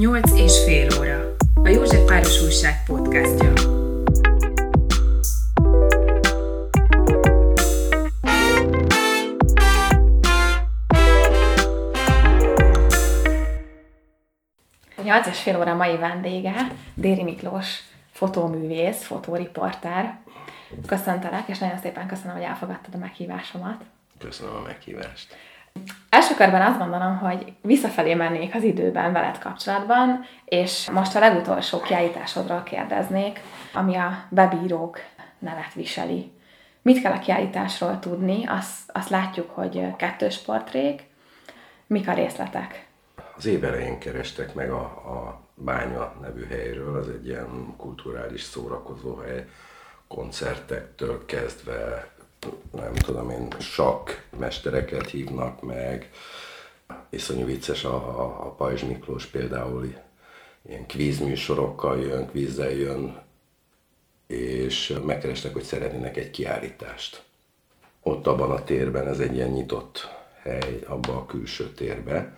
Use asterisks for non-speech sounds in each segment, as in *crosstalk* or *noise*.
8 és fél óra. A József Páros Újság podcastja. A 8 és fél óra mai vendége Déri Miklós, fotóművész, fotóriporter. Köszöntelek, és nagyon szépen köszönöm, hogy elfogadtad a meghívásomat. Köszönöm a meghívást. Első körben azt gondolom, hogy visszafelé mennék az időben veled kapcsolatban, és most a legutolsó kiállításodról kérdeznék, ami a bebírók nevet viseli. Mit kell a kiállításról tudni? Azt, azt látjuk, hogy kettős portrék. Mik a részletek? Az év elején kerestek meg a, a Bánya nevű helyről, az egy ilyen kulturális szórakozó hely, koncertektől kezdve nem tudom én, sakk mestereket hívnak meg. Iszonyú vicces a, a, a Pajzs Miklós például ilyen kvízműsorokkal jön, kvízzel jön, és megkerestek, hogy szeretnének egy kiállítást. Ott abban a térben, ez egy ilyen nyitott hely, abban a külső térbe.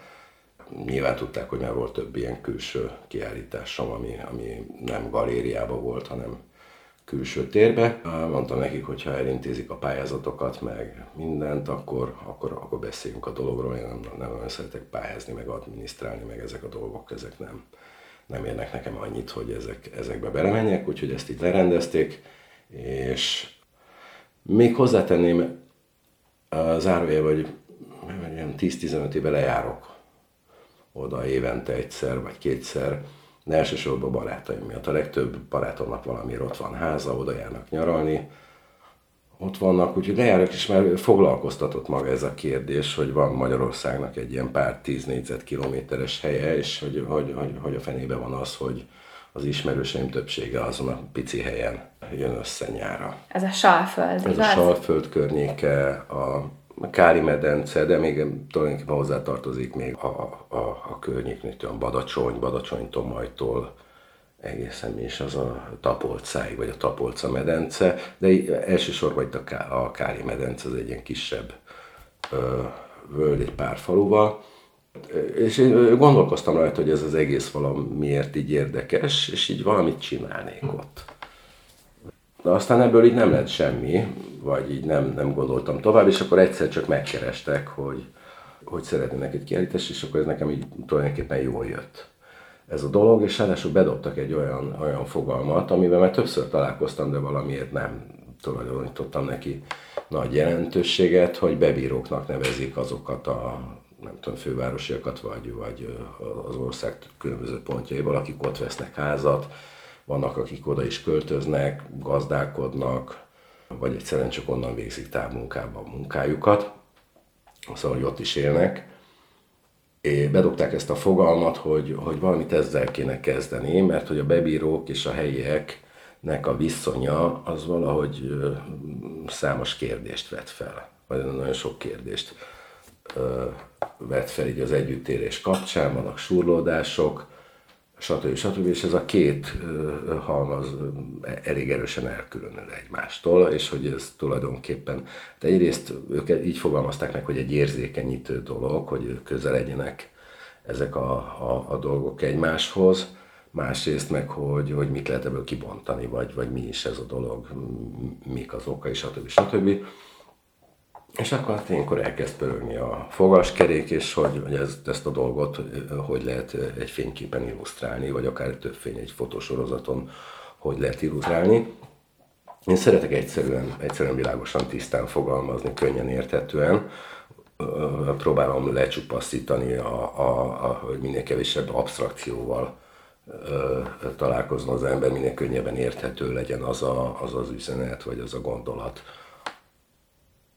Nyilván tudták, hogy már volt több ilyen külső kiállításom, ami, ami nem galériában volt, hanem külső térbe. Mondtam nekik, hogy ha elintézik a pályázatokat, meg mindent, akkor, akkor, akkor beszéljünk a dologról. Én nem, nem nagyon szeretek pályázni, meg adminisztrálni, meg ezek a dolgok, ezek nem, nem érnek nekem annyit, hogy ezek, ezekbe belemenjek, úgyhogy ezt itt lerendezték, és még hozzátenném zárója, hogy 10-15 éve lejárok oda évente egyszer vagy kétszer, de elsősorban barátaim miatt. A legtöbb barátomnak valamiért ott van háza, oda járnak nyaralni, ott vannak, úgyhogy lejárok is már foglalkoztatott maga ez a kérdés, hogy van Magyarországnak egy ilyen pár tíz négyzetkilométeres helye, és hogy, hogy, hogy, hogy a fenébe van az, hogy az ismerőseim többsége azon a pici helyen jön össze nyára. Ez a Salföld, Ez a Salföld környéke, a Kári medence, de még tulajdonképpen hozzá tartozik még a, a, a környéknél, a Badacsony, Badacsony Tomajtól egészen mi is az a Tapolcáig, vagy a Tapolca medence, de elsősorban itt a, a Kári medence, az egy ilyen kisebb ö, völgy egy pár faluval, és én gondolkoztam rajta, hogy ez az egész valamiért így érdekes, és így valamit csinálnék ott. De aztán ebből így nem lett semmi, vagy így nem, nem gondoltam tovább, és akkor egyszer csak megkerestek, hogy, hogy szeretnének egy kiállítást, és akkor ez nekem így tulajdonképpen jól jött. Ez a dolog, és ráadásul bedobtak egy olyan, olyan fogalmat, amivel már többször találkoztam, de valamiért nem tulajdonítottam neki nagy jelentőséget, hogy bebíróknak nevezik azokat a nem tudom, fővárosiakat, vagy, vagy az ország különböző pontjaiból, akik ott vesznek házat, vannak, akik oda is költöznek, gazdálkodnak, vagy egyszerűen csak onnan végzik távmunkában a munkájukat, szóval, hogy ott is élnek. És bedobták ezt a fogalmat, hogy, hogy valamit ezzel kéne kezdeni, mert hogy a bebírók és a helyieknek a viszonya az valahogy számos kérdést vet fel, vagy nagyon sok kérdést vet fel így az együttérés kapcsán, vannak surlódások, stb. stb. És ez a két halmaz elég erősen elkülönül egymástól, és hogy ez tulajdonképpen, de egyrészt ők így fogalmazták meg, hogy egy érzékenyítő dolog, hogy közel legyenek ezek a, a, a dolgok egymáshoz, másrészt meg, hogy, hogy mit lehet ebből kibontani, vagy, vagy mi is ez a dolog, mik az okai, stb. stb. És akkor hát ilyenkor elkezd pörögni a fogaskerék, és hogy, hogy ezt, ezt a dolgot hogy lehet egy fényképen illusztrálni, vagy akár több fény egy fotosorozaton hogy lehet illusztrálni. Én szeretek egyszerűen, egyszerűen világosan, tisztán fogalmazni, könnyen érthetően. Próbálom lecsupaszítani, a, a, a, hogy minél kevésebb abstrakcióval találkozna az ember, minél könnyebben érthető legyen az, a, az az üzenet, vagy az a gondolat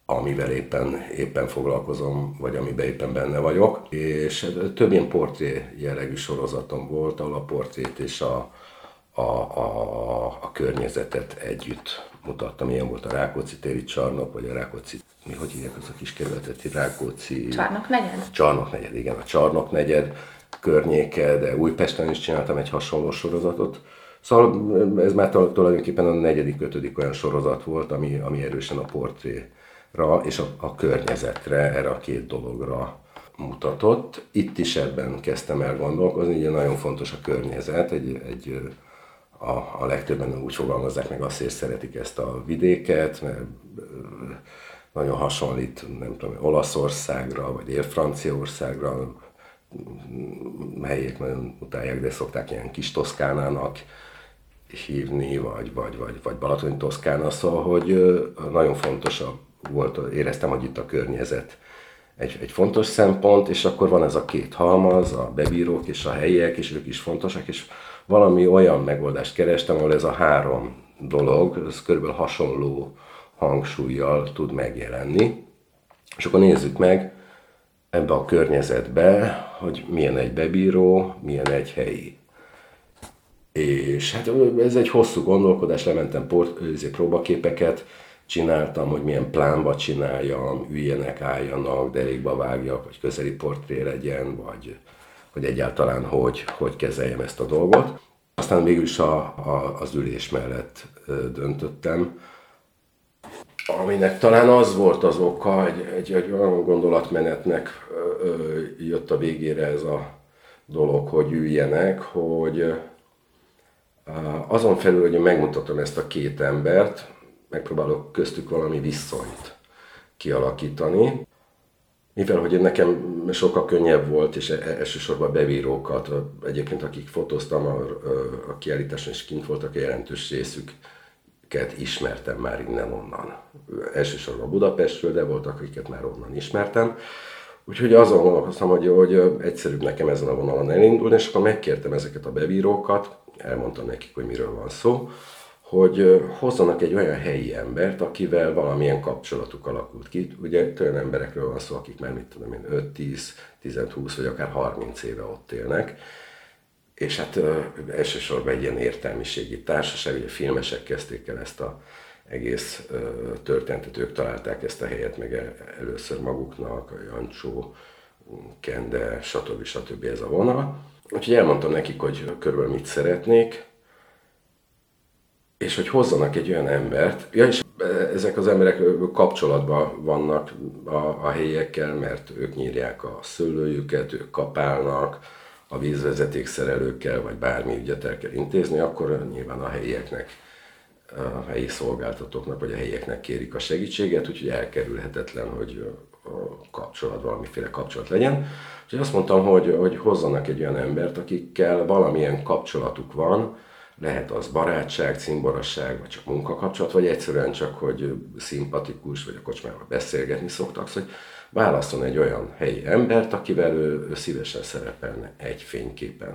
amivel éppen, éppen foglalkozom, vagy amiben éppen benne vagyok. És több ilyen portré jellegű sorozatom volt, ahol a portrét és a, a, a, a környezetet együtt mutattam. Ilyen volt a Rákóczi téri csarnok, vagy a Rákóczi, mi hogy hívják az a kis kerületet, Rákóczi... Csarnok negyed? Csarnok negyed, igen, a Csarnok negyed környéke, de Újpesten is csináltam egy hasonló sorozatot. Szóval ez már tulajdonképpen a negyedik, ötödik olyan sorozat volt, ami, ami erősen a portré és a, a környezetre, erre a két dologra mutatott. Itt is ebben kezdtem el gondolkozni, ugye nagyon fontos a környezet, egy, egy a, a legtöbben úgy fogalmazzák meg azt, hogy szeretik ezt a vidéket, mert nagyon hasonlít, nem tudom, Olaszországra, vagy Él-Franciaországra, helyiek nagyon utálják, de szokták ilyen kis Toszkánának hívni, vagy, vagy, vagy, vagy Balatoni Toszkána, szóval, hogy nagyon fontos a, volt, éreztem, hogy itt a környezet egy, egy fontos szempont, és akkor van ez a két halmaz, a bebírók és a helyiek, és ők is fontosak, és valami olyan megoldást kerestem, ahol ez a három dolog, ez körülbelül hasonló hangsúlyjal tud megjelenni. És akkor nézzük meg ebbe a környezetbe, hogy milyen egy bebíró, milyen egy helyi. És hát ez egy hosszú gondolkodás, lementem port, próbaképeket, csináltam, hogy milyen plánba csináljam, üljenek, álljanak, derékba vágjak, vagy közeli portré legyen, vagy hogy egyáltalán hogy, hogy kezeljem ezt a dolgot. Aztán mégis a, a, az ülés mellett döntöttem, aminek talán az volt az oka, egy, egy, egy olyan gondolatmenetnek ö, jött a végére ez a dolog, hogy üljenek, hogy azon felül, hogy megmutatom ezt a két embert, megpróbálok köztük valami viszonyt kialakítani. Mivel, hogy nekem sokkal könnyebb volt, és e-, elsősorban bevírókat, egyébként akik fotóztam a, a kiállításon is kint voltak, a jelentős részüket ismertem már innen-onnan. Elsősorban Budapestről, de voltak, akiket már onnan ismertem. Úgyhogy azon gondolkoztam, hogy, hogy egyszerűbb nekem ezen a vonalon elindulni, és akkor megkértem ezeket a bevírókat, elmondtam nekik, hogy miről van szó, hogy hozzanak egy olyan helyi embert, akivel valamilyen kapcsolatuk alakult ki. Ugye olyan emberekről van szó, akik már mit tudom én, 5, 10, 10, 20 vagy akár 30 éve ott élnek. És hát ö, elsősorban egy ilyen értelmiségi társaság, ugye filmesek kezdték el ezt a egész ö, történetet, ők találták ezt a helyet meg el, először maguknak, a Jancsó, Kende, stb. stb. ez a vonal. Úgyhogy elmondtam nekik, hogy körülbelül mit szeretnék, és hogy hozzanak egy olyan embert, ja, és ezek az emberek kapcsolatban vannak a, a helyiekkel, mert ők nyírják a szőlőjüket, ők kapálnak, a vízvezetékszerelőkkel, vagy bármi ügyet el kell intézni, akkor nyilván a helyieknek, a helyi szolgáltatóknak, vagy a helyieknek kérik a segítséget, úgyhogy elkerülhetetlen, hogy kapcsolat, valamiféle kapcsolat legyen. Úgyhogy azt mondtam, hogy, hogy hozzanak egy olyan embert, akikkel valamilyen kapcsolatuk van, lehet az barátság, cimborasság, vagy csak munkakapcsolat, vagy egyszerűen csak, hogy szimpatikus, vagy a kocsmában beszélgetni szoktak, szóval hogy válaszol egy olyan helyi embert, akivel ő, ő szívesen szerepelne egy fényképen.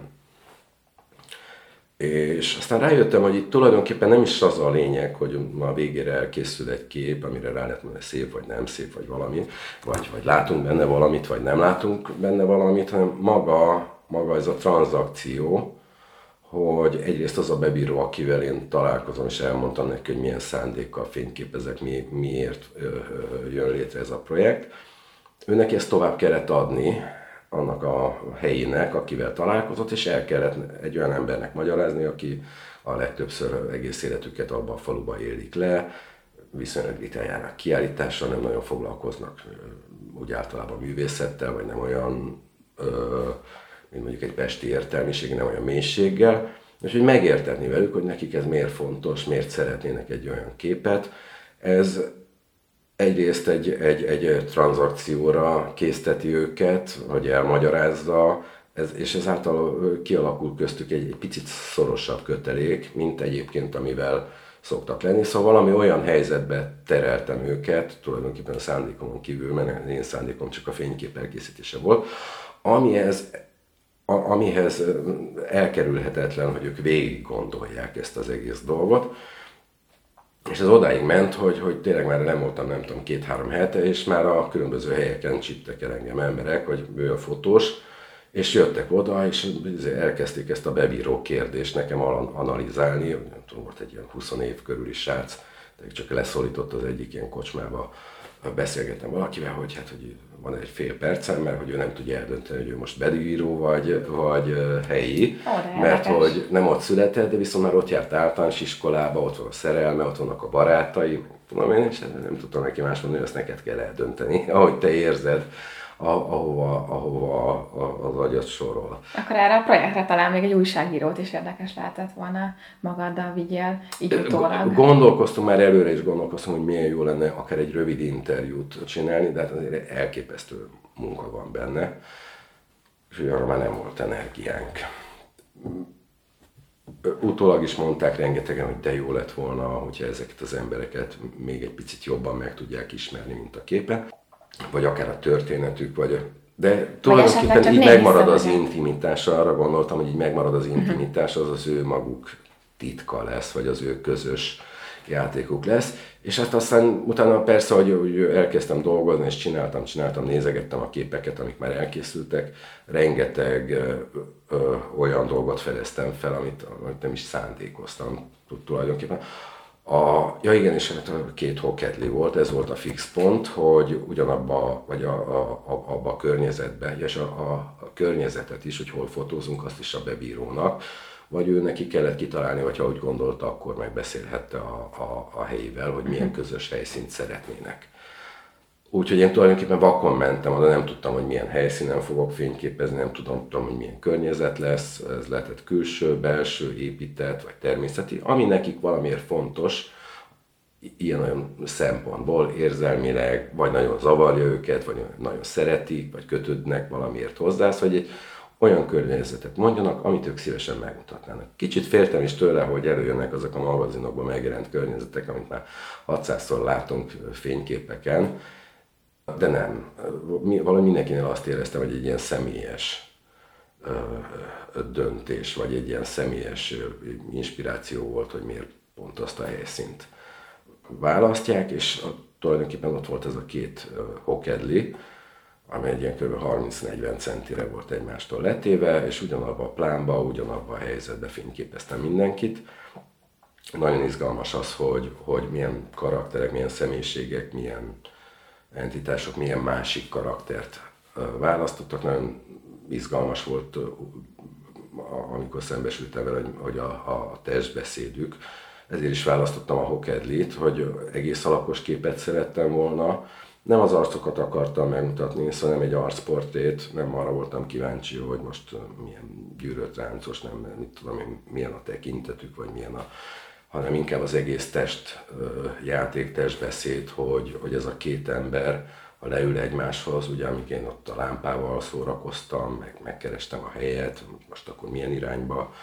És aztán rájöttem, hogy itt tulajdonképpen nem is az a lényeg, hogy ma a végére elkészül egy kép, amire rá lehet mondani szép, vagy nem szép, vagy valami, vagy, vagy látunk benne valamit, vagy nem látunk benne valamit, hanem maga, maga ez a tranzakció, hogy egyrészt az a bebíró, akivel én találkozom, és elmondtam neki, hogy milyen szándékkal fényképezek, mi, miért jön létre ez a projekt. Ő neki ezt tovább kellett adni annak a helyének, akivel találkozott, és el kellett egy olyan embernek magyarázni, aki a legtöbbször egész életüket abban a faluban élik le, viszonylag ritkán járnak kiállításra, nem nagyon foglalkoznak úgy általában művészettel, vagy nem olyan ö, mint mondjuk egy pesti értelmiség, nem olyan mélységgel, és hogy megérteni velük, hogy nekik ez miért fontos, miért szeretnének egy olyan képet. Ez egyrészt egy, egy, egy tranzakcióra készteti őket, hogy elmagyarázza, ez, és ezáltal kialakul köztük egy, egy picit szorosabb kötelék, mint egyébként amivel szoktak lenni. Szóval valami olyan helyzetbe tereltem őket, tulajdonképpen a szándékomon kívül, mert én szándékom csak a fénykép elkészítése volt, amihez amihez elkerülhetetlen, hogy ők végig gondolják ezt az egész dolgot. És ez odáig ment, hogy, hogy tényleg már nem voltam, nem tudom, két-három hete, és már a különböző helyeken csittek el engem emberek, hogy ő a fotós, és jöttek oda, és elkezdték ezt a bevíró kérdést nekem analizálni. Nem tudom, volt egy ilyen 20 év körüli srác, csak leszólított az egyik ilyen kocsmába, beszélgettem valakivel, hogy hát, hogy van egy fél percem, mert hogy ő nem tudja eldönteni, hogy ő most bedűíró vagy, vagy helyi, oh, mert hogy nem ott született, de viszont már ott járt általános iskolába, ott van a szerelme, ott vannak a barátai, tudom én, és nem tudtam neki más mondani, hogy ezt neked kell eldönteni, ahogy te érzed ahova, ahova az agyat sorol. Akkor erre a projektre talán még egy újságírót is érdekes lehetett volna magaddal vigyél, így utólag. Gondolkoztunk már előre is gondolkoztunk, hogy milyen jó lenne akár egy rövid interjút csinálni, de hát azért elképesztő munka van benne, és ugye arra már nem volt energiánk utólag is mondták rengetegen, hogy de jó lett volna, hogyha ezeket az embereket még egy picit jobban meg tudják ismerni, mint a képe, vagy akár a történetük, vagy a de tulajdonképpen így megmarad az intimitás, arra gondoltam, hogy így megmarad az intimitás, az az ő maguk titka lesz, vagy az ő közös játékuk lesz. És hát aztán utána persze, hogy, hogy elkezdtem dolgozni, és csináltam, csináltam, nézegettem a képeket, amik már elkészültek, rengeteg ö, ö, olyan dolgot fedeztem fel, amit, amit nem is szándékoztam tulajdonképpen. A, ja igen, és hát a két hokedli volt, ez volt a fix pont, hogy ugyanabba, vagy a, a, a, abba a környezetben, és a, a, a környezetet is, hogy hol fotózunk, azt is a bebírónak, vagy ő neki kellett kitalálni, vagy ha úgy gondolta, akkor megbeszélhette a, a, a helyivel, hogy milyen mhm. közös helyszínt szeretnének. Úgyhogy én tulajdonképpen vakon mentem oda, nem tudtam, hogy milyen helyszínen fogok fényképezni, nem tudom, hogy milyen környezet lesz, ez lehetett külső, belső, épített, vagy természeti, ami nekik valamiért fontos, ilyen-olyan szempontból, érzelmileg, vagy nagyon zavarja őket, vagy nagyon szeretik, vagy kötődnek valamiért hozzá, vagy egy olyan környezetet mondjanak, amit ők szívesen megmutatnának. Kicsit féltem is tőle, hogy előjönnek azok a magazinokban megjelent környezetek, amit már 600-szor látunk fényképeken, de nem. Valami mindenkinél azt éreztem, hogy egy ilyen személyes döntés, vagy egy ilyen személyes inspiráció volt, hogy miért pont azt a helyszínt választják, és tulajdonképpen ott volt ez a két hokedli, ami egy ilyen kb. 30-40 centire volt egymástól letéve, és ugyanabban a plánba, ugyanabban a helyzetben fényképeztem mindenkit. Nagyon izgalmas az, hogy, hogy milyen karakterek, milyen személyiségek, milyen entitások, milyen másik karaktert választottak. Nagyon izgalmas volt, amikor szembesültem vele, hogy, a, a testbeszédük. Ezért is választottam a Hokedlit, hogy egész alapos képet szerettem volna, nem az arcokat akartam megmutatni, szóval nem egy arcportét, nem arra voltam kíváncsi, hogy most milyen gyűrött ráncos, nem mit tudom milyen a tekintetük, vagy milyen a, hanem inkább az egész test játék, testbeszéd, hogy, hogy ez a két ember, ha leül egymáshoz, ugye amíg én ott a lámpával szórakoztam, meg megkerestem a helyet, most akkor milyen irányba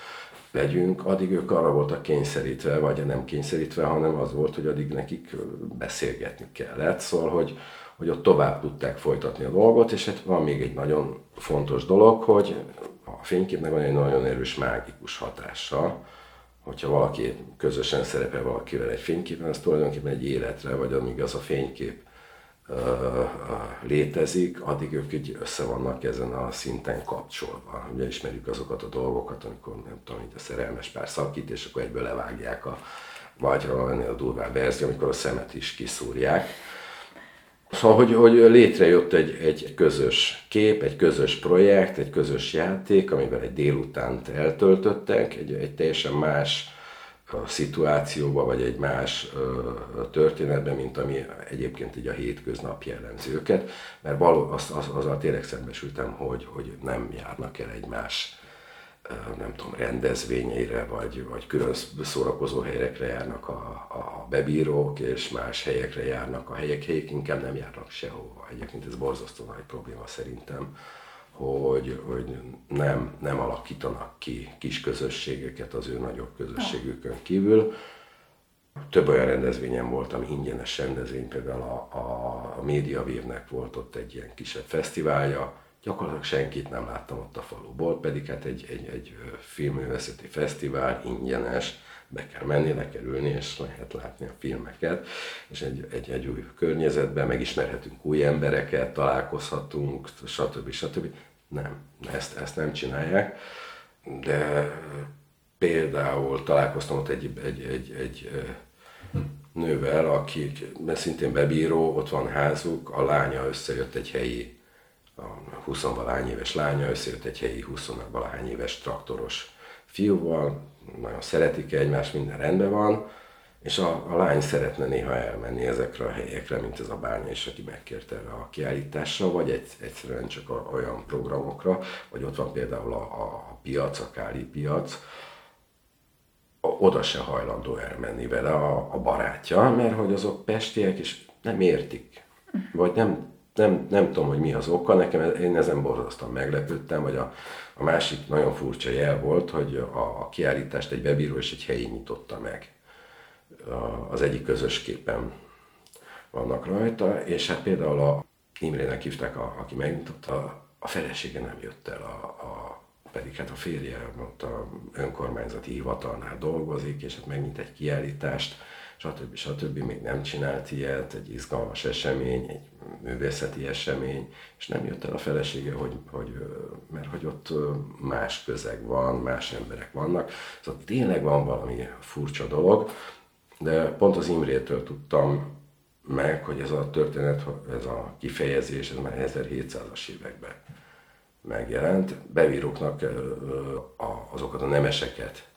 legyünk, addig ők arra voltak kényszerítve, vagy nem kényszerítve, hanem az volt, hogy addig nekik beszélgetni kellett. Szóval, hogy, hogy ott tovább tudták folytatni a dolgot, és hát van még egy nagyon fontos dolog, hogy a fényképnek van egy nagyon erős mágikus hatása, hogyha valaki közösen szerepel valakivel egy fényképen, az tulajdonképpen egy életre, vagy amíg az a fénykép létezik, addig ők így össze vannak ezen a szinten kapcsolva. Ugye ismerjük azokat a dolgokat, amikor nem tudom, hogy a szerelmes pár szakít, és akkor egyből levágják a, vagy a durvább verzió, amikor a szemet is kiszúrják. Szóval, hogy, hogy létrejött egy, egy közös kép, egy közös projekt, egy közös játék, amivel egy délutánt eltöltöttek, egy, egy teljesen más szituációba, vagy egy más történetben, mint ami egyébként így a hétköznap jellemzi őket, mert való, az, az, azzal tényleg szembesültem, hogy, hogy nem járnak el egymás nem tudom, rendezvényeire, vagy, vagy külön szórakozó helyekre járnak a, a bebírók, és más helyekre járnak a helyek, helyek inkább nem járnak sehova. Egyébként ez borzasztó nagy probléma szerintem hogy, hogy nem, nem alakítanak ki kis közösségeket az ő nagyobb közösségükön kívül. Több olyan rendezvényen voltam, ingyenes rendezvény, például a, a, a Médiavírnek volt ott egy ilyen kisebb fesztiválja, gyakorlatilag senkit nem láttam ott a faluból, pedig hát egy, egy, egy filmművészeti fesztivál, ingyenes, be kell menni, le kell ülni, és lehet látni a filmeket, és egy, egy, egy új környezetben megismerhetünk új embereket, találkozhatunk, stb. stb. Nem, ezt, ezt nem csinálják, de például találkoztam ott egy, egy, egy, egy nővel, aki szintén bebíró, ott van házuk, a lánya összejött egy helyi, a 20 valány éves lánya összejött egy helyi 20 valány éves traktoros fiúval, nagyon szeretik egymást, minden rendben van, És a, a lány szeretne néha elmenni ezekre a helyekre, mint ez a bánya is, aki megkérte erre a kiállításra, vagy egy, egyszerűen csak a, olyan programokra, vagy ott van például a, a piac, a Káli piac, oda se hajlandó elmenni vele a, a barátja, mert hogy azok pestiek, és nem értik. Vagy nem, nem, nem tudom, hogy mi az oka, nekem én ezen borzasztóan meglepődtem, vagy a, a másik nagyon furcsa jel volt, hogy a, a kiállítást egy webíró és egy helyi nyitotta meg. A, az egyik közös képen vannak rajta, és hát például a Imrének hívták, a, aki megnyitotta, a felesége nem jött el a, a pedig hát a férje ott a önkormányzati hivatalnál dolgozik, és hát megnyit egy kiállítást, stb. stb. még nem csinált ilyet, egy izgalmas esemény, egy művészeti esemény, és nem jött el a felesége, hogy, hogy, mert hogy ott más közeg van, más emberek vannak. Szóval tényleg van valami furcsa dolog, de pont az Imrétől tudtam meg, hogy ez a történet, ez a kifejezés, ez már 1700-as években megjelent. Bevíróknak azokat a nemeseket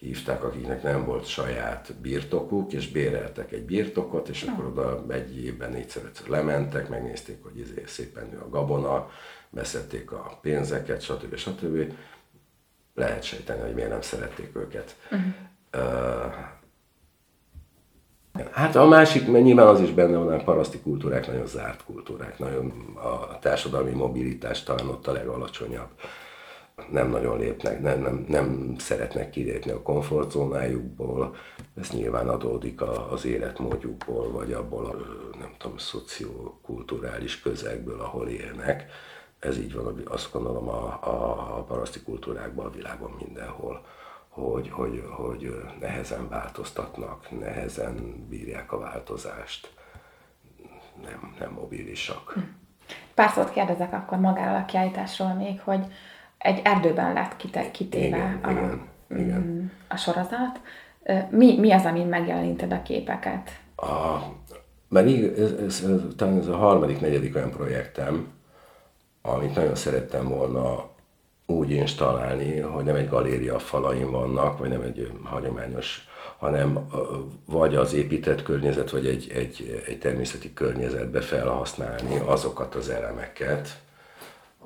hívták, akiknek nem volt saját birtokuk, és béreltek egy birtokot, és akkor oda egy évben négyszer lementek, megnézték, hogy izé szépen nő a gabona, beszedték a pénzeket, stb. stb. Lehet sejteni, hogy miért nem szerették őket. Uh-huh. Hát a másik, mert nyilván az is benne van, a paraszti kultúrák nagyon zárt kultúrák, nagyon a társadalmi mobilitás talán ott a legalacsonyabb. Nem nagyon lépnek, nem, nem, nem szeretnek kilépni a komfortzónájukból, ez nyilván adódik az életmódjukból, vagy abból a, nem tudom, szociokulturális közegből, ahol élnek. Ez így van, azt gondolom a, a, a paraszti kultúrákban a világon mindenhol hogy, hogy, hogy nehezen változtatnak, nehezen bírják a változást, nem, nem mobilisak. Hm. Pár szót kérdezek akkor magáról a kiállításról még, hogy egy erdőben lett kitéve igen, a, igen, igen. Mm, a sorozat. Mi, mi az, amin megjeleníted a képeket? A, mert így, ez, ez, ez, talán ez a harmadik, negyedik olyan projektem, amit nagyon szerettem volna úgy installálni, hogy nem egy galéria falain vannak, vagy nem egy hagyományos, hanem vagy az épített környezet, vagy egy, egy, egy természeti környezetbe felhasználni azokat az elemeket,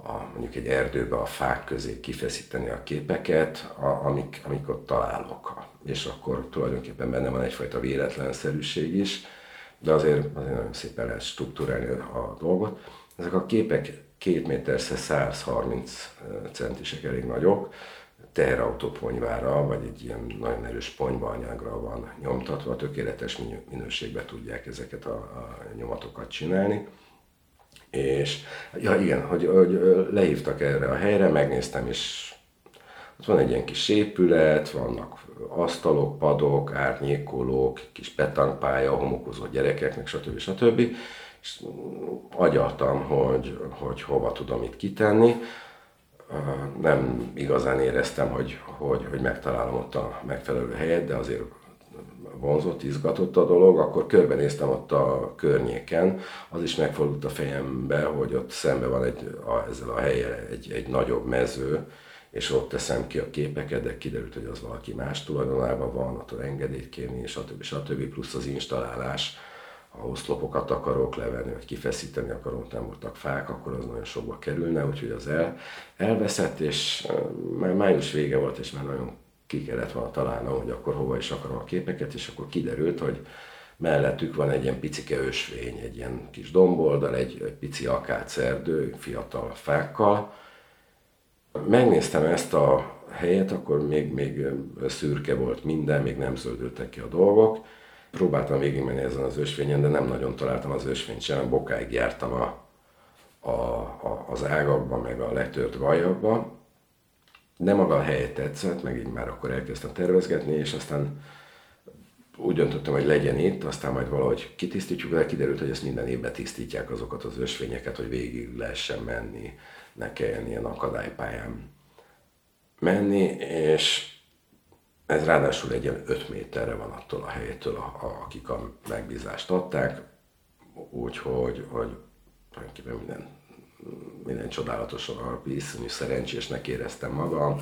a, mondjuk egy erdőbe a fák közé kifeszíteni a képeket, a, amik, amik ott találok. És akkor tulajdonképpen benne van egyfajta véletlenszerűség is, de azért, azért nagyon szépen lehet struktúrálni a dolgot. Ezek a képek két méter 130 centisek elég nagyok, teherautó vagy egy ilyen nagyon erős ponyvaanyagra van nyomtatva, tökéletes minőségben tudják ezeket a, a nyomatokat csinálni. És ja igen, hogy, hogy lehívtak erre a helyre, megnéztem, és ott van egy ilyen kis épület, vannak asztalok, padok, árnyékolók, kis petankpálya, homokozó gyerekeknek, stb. stb és agyaltam, hogy, hogy hova tudom itt kitenni. Nem igazán éreztem, hogy, hogy, hogy megtalálom ott a megfelelő helyet, de azért vonzott, izgatott a dolog, akkor körbenéztem ott a környéken, az is megfordult a fejembe, hogy ott szembe van egy, a, ezzel a helyen egy, egy nagyobb mező, és ott teszem ki a képeket, de kiderült, hogy az valaki más tulajdonában van, ott engedélyt kérni, stb. stb. plusz az installálás, ha oszlopokat akarok levenni, vagy kifeszíteni akarom, nem voltak fák, akkor az nagyon sokba kerülne, úgyhogy az el, elveszett, és már május vége volt, és már nagyon ki kellett volna találnom, hogy akkor hova is akarom a képeket, és akkor kiderült, hogy mellettük van egy ilyen picike ösvény, egy ilyen kis domboldal, egy, pici akácerdő, fiatal fákkal. Megnéztem ezt a helyet, akkor még, még szürke volt minden, még nem zöldültek ki a dolgok, Próbáltam végigmenni ezen az ösvényen, de nem nagyon találtam az ösvényt sem, bokáig jártam a, a, a, az ágakba, meg a letört vajakba. De maga a hely tetszett, meg így már akkor elkezdtem tervezgetni, és aztán úgy döntöttem, hogy legyen itt, aztán majd valahogy kitisztítjuk, de kiderült, hogy ezt minden évben tisztítják azokat az ösvényeket, hogy végig lehessen menni, ne kelljen ilyen akadálypályán menni, és ez ráadásul egy ilyen 5 méterre van attól a helytől, a, a, akik a megbízást adták, úgyhogy hogy tulajdonképpen minden, minden csodálatosan a iszonyú szerencsésnek éreztem magam.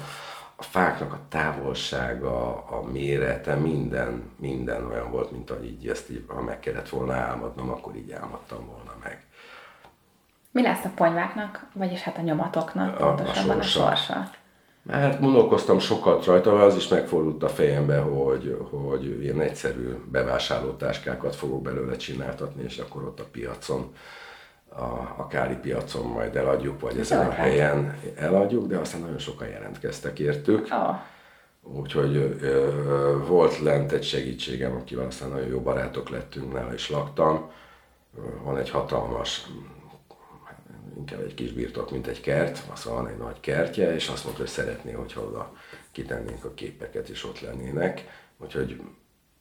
a fáknak a távolsága, a mérete, minden, minden olyan volt, mint ahogy így ezt így, ha meg kellett volna álmodnom, akkor így álmodtam volna meg. Mi lesz a ponyváknak, vagyis hát a nyomatoknak A- a pontosabban a, sorsa. sorsa? Mert gondolkoztam sokat rajta, az is megfordult a fejembe, hogy, hogy ilyen egyszerű bevásárlótáskákat fogok belőle csináltatni, és akkor ott a piacon, a, a Káli piacon majd eladjuk, vagy ezen a ötlet. helyen eladjuk, de aztán nagyon sokan jelentkeztek értük. Ó, Úgyhogy ö, volt lent egy segítségem, akivel aztán nagyon jó barátok lettünk, nála is laktam. Van egy hatalmas, hát inkább egy kis birtok, mint egy kert, aztán van egy nagy kertje, és azt mondta, hogy szeretné, hogyha oda kitennénk a képeket, és ott lennének. Úgyhogy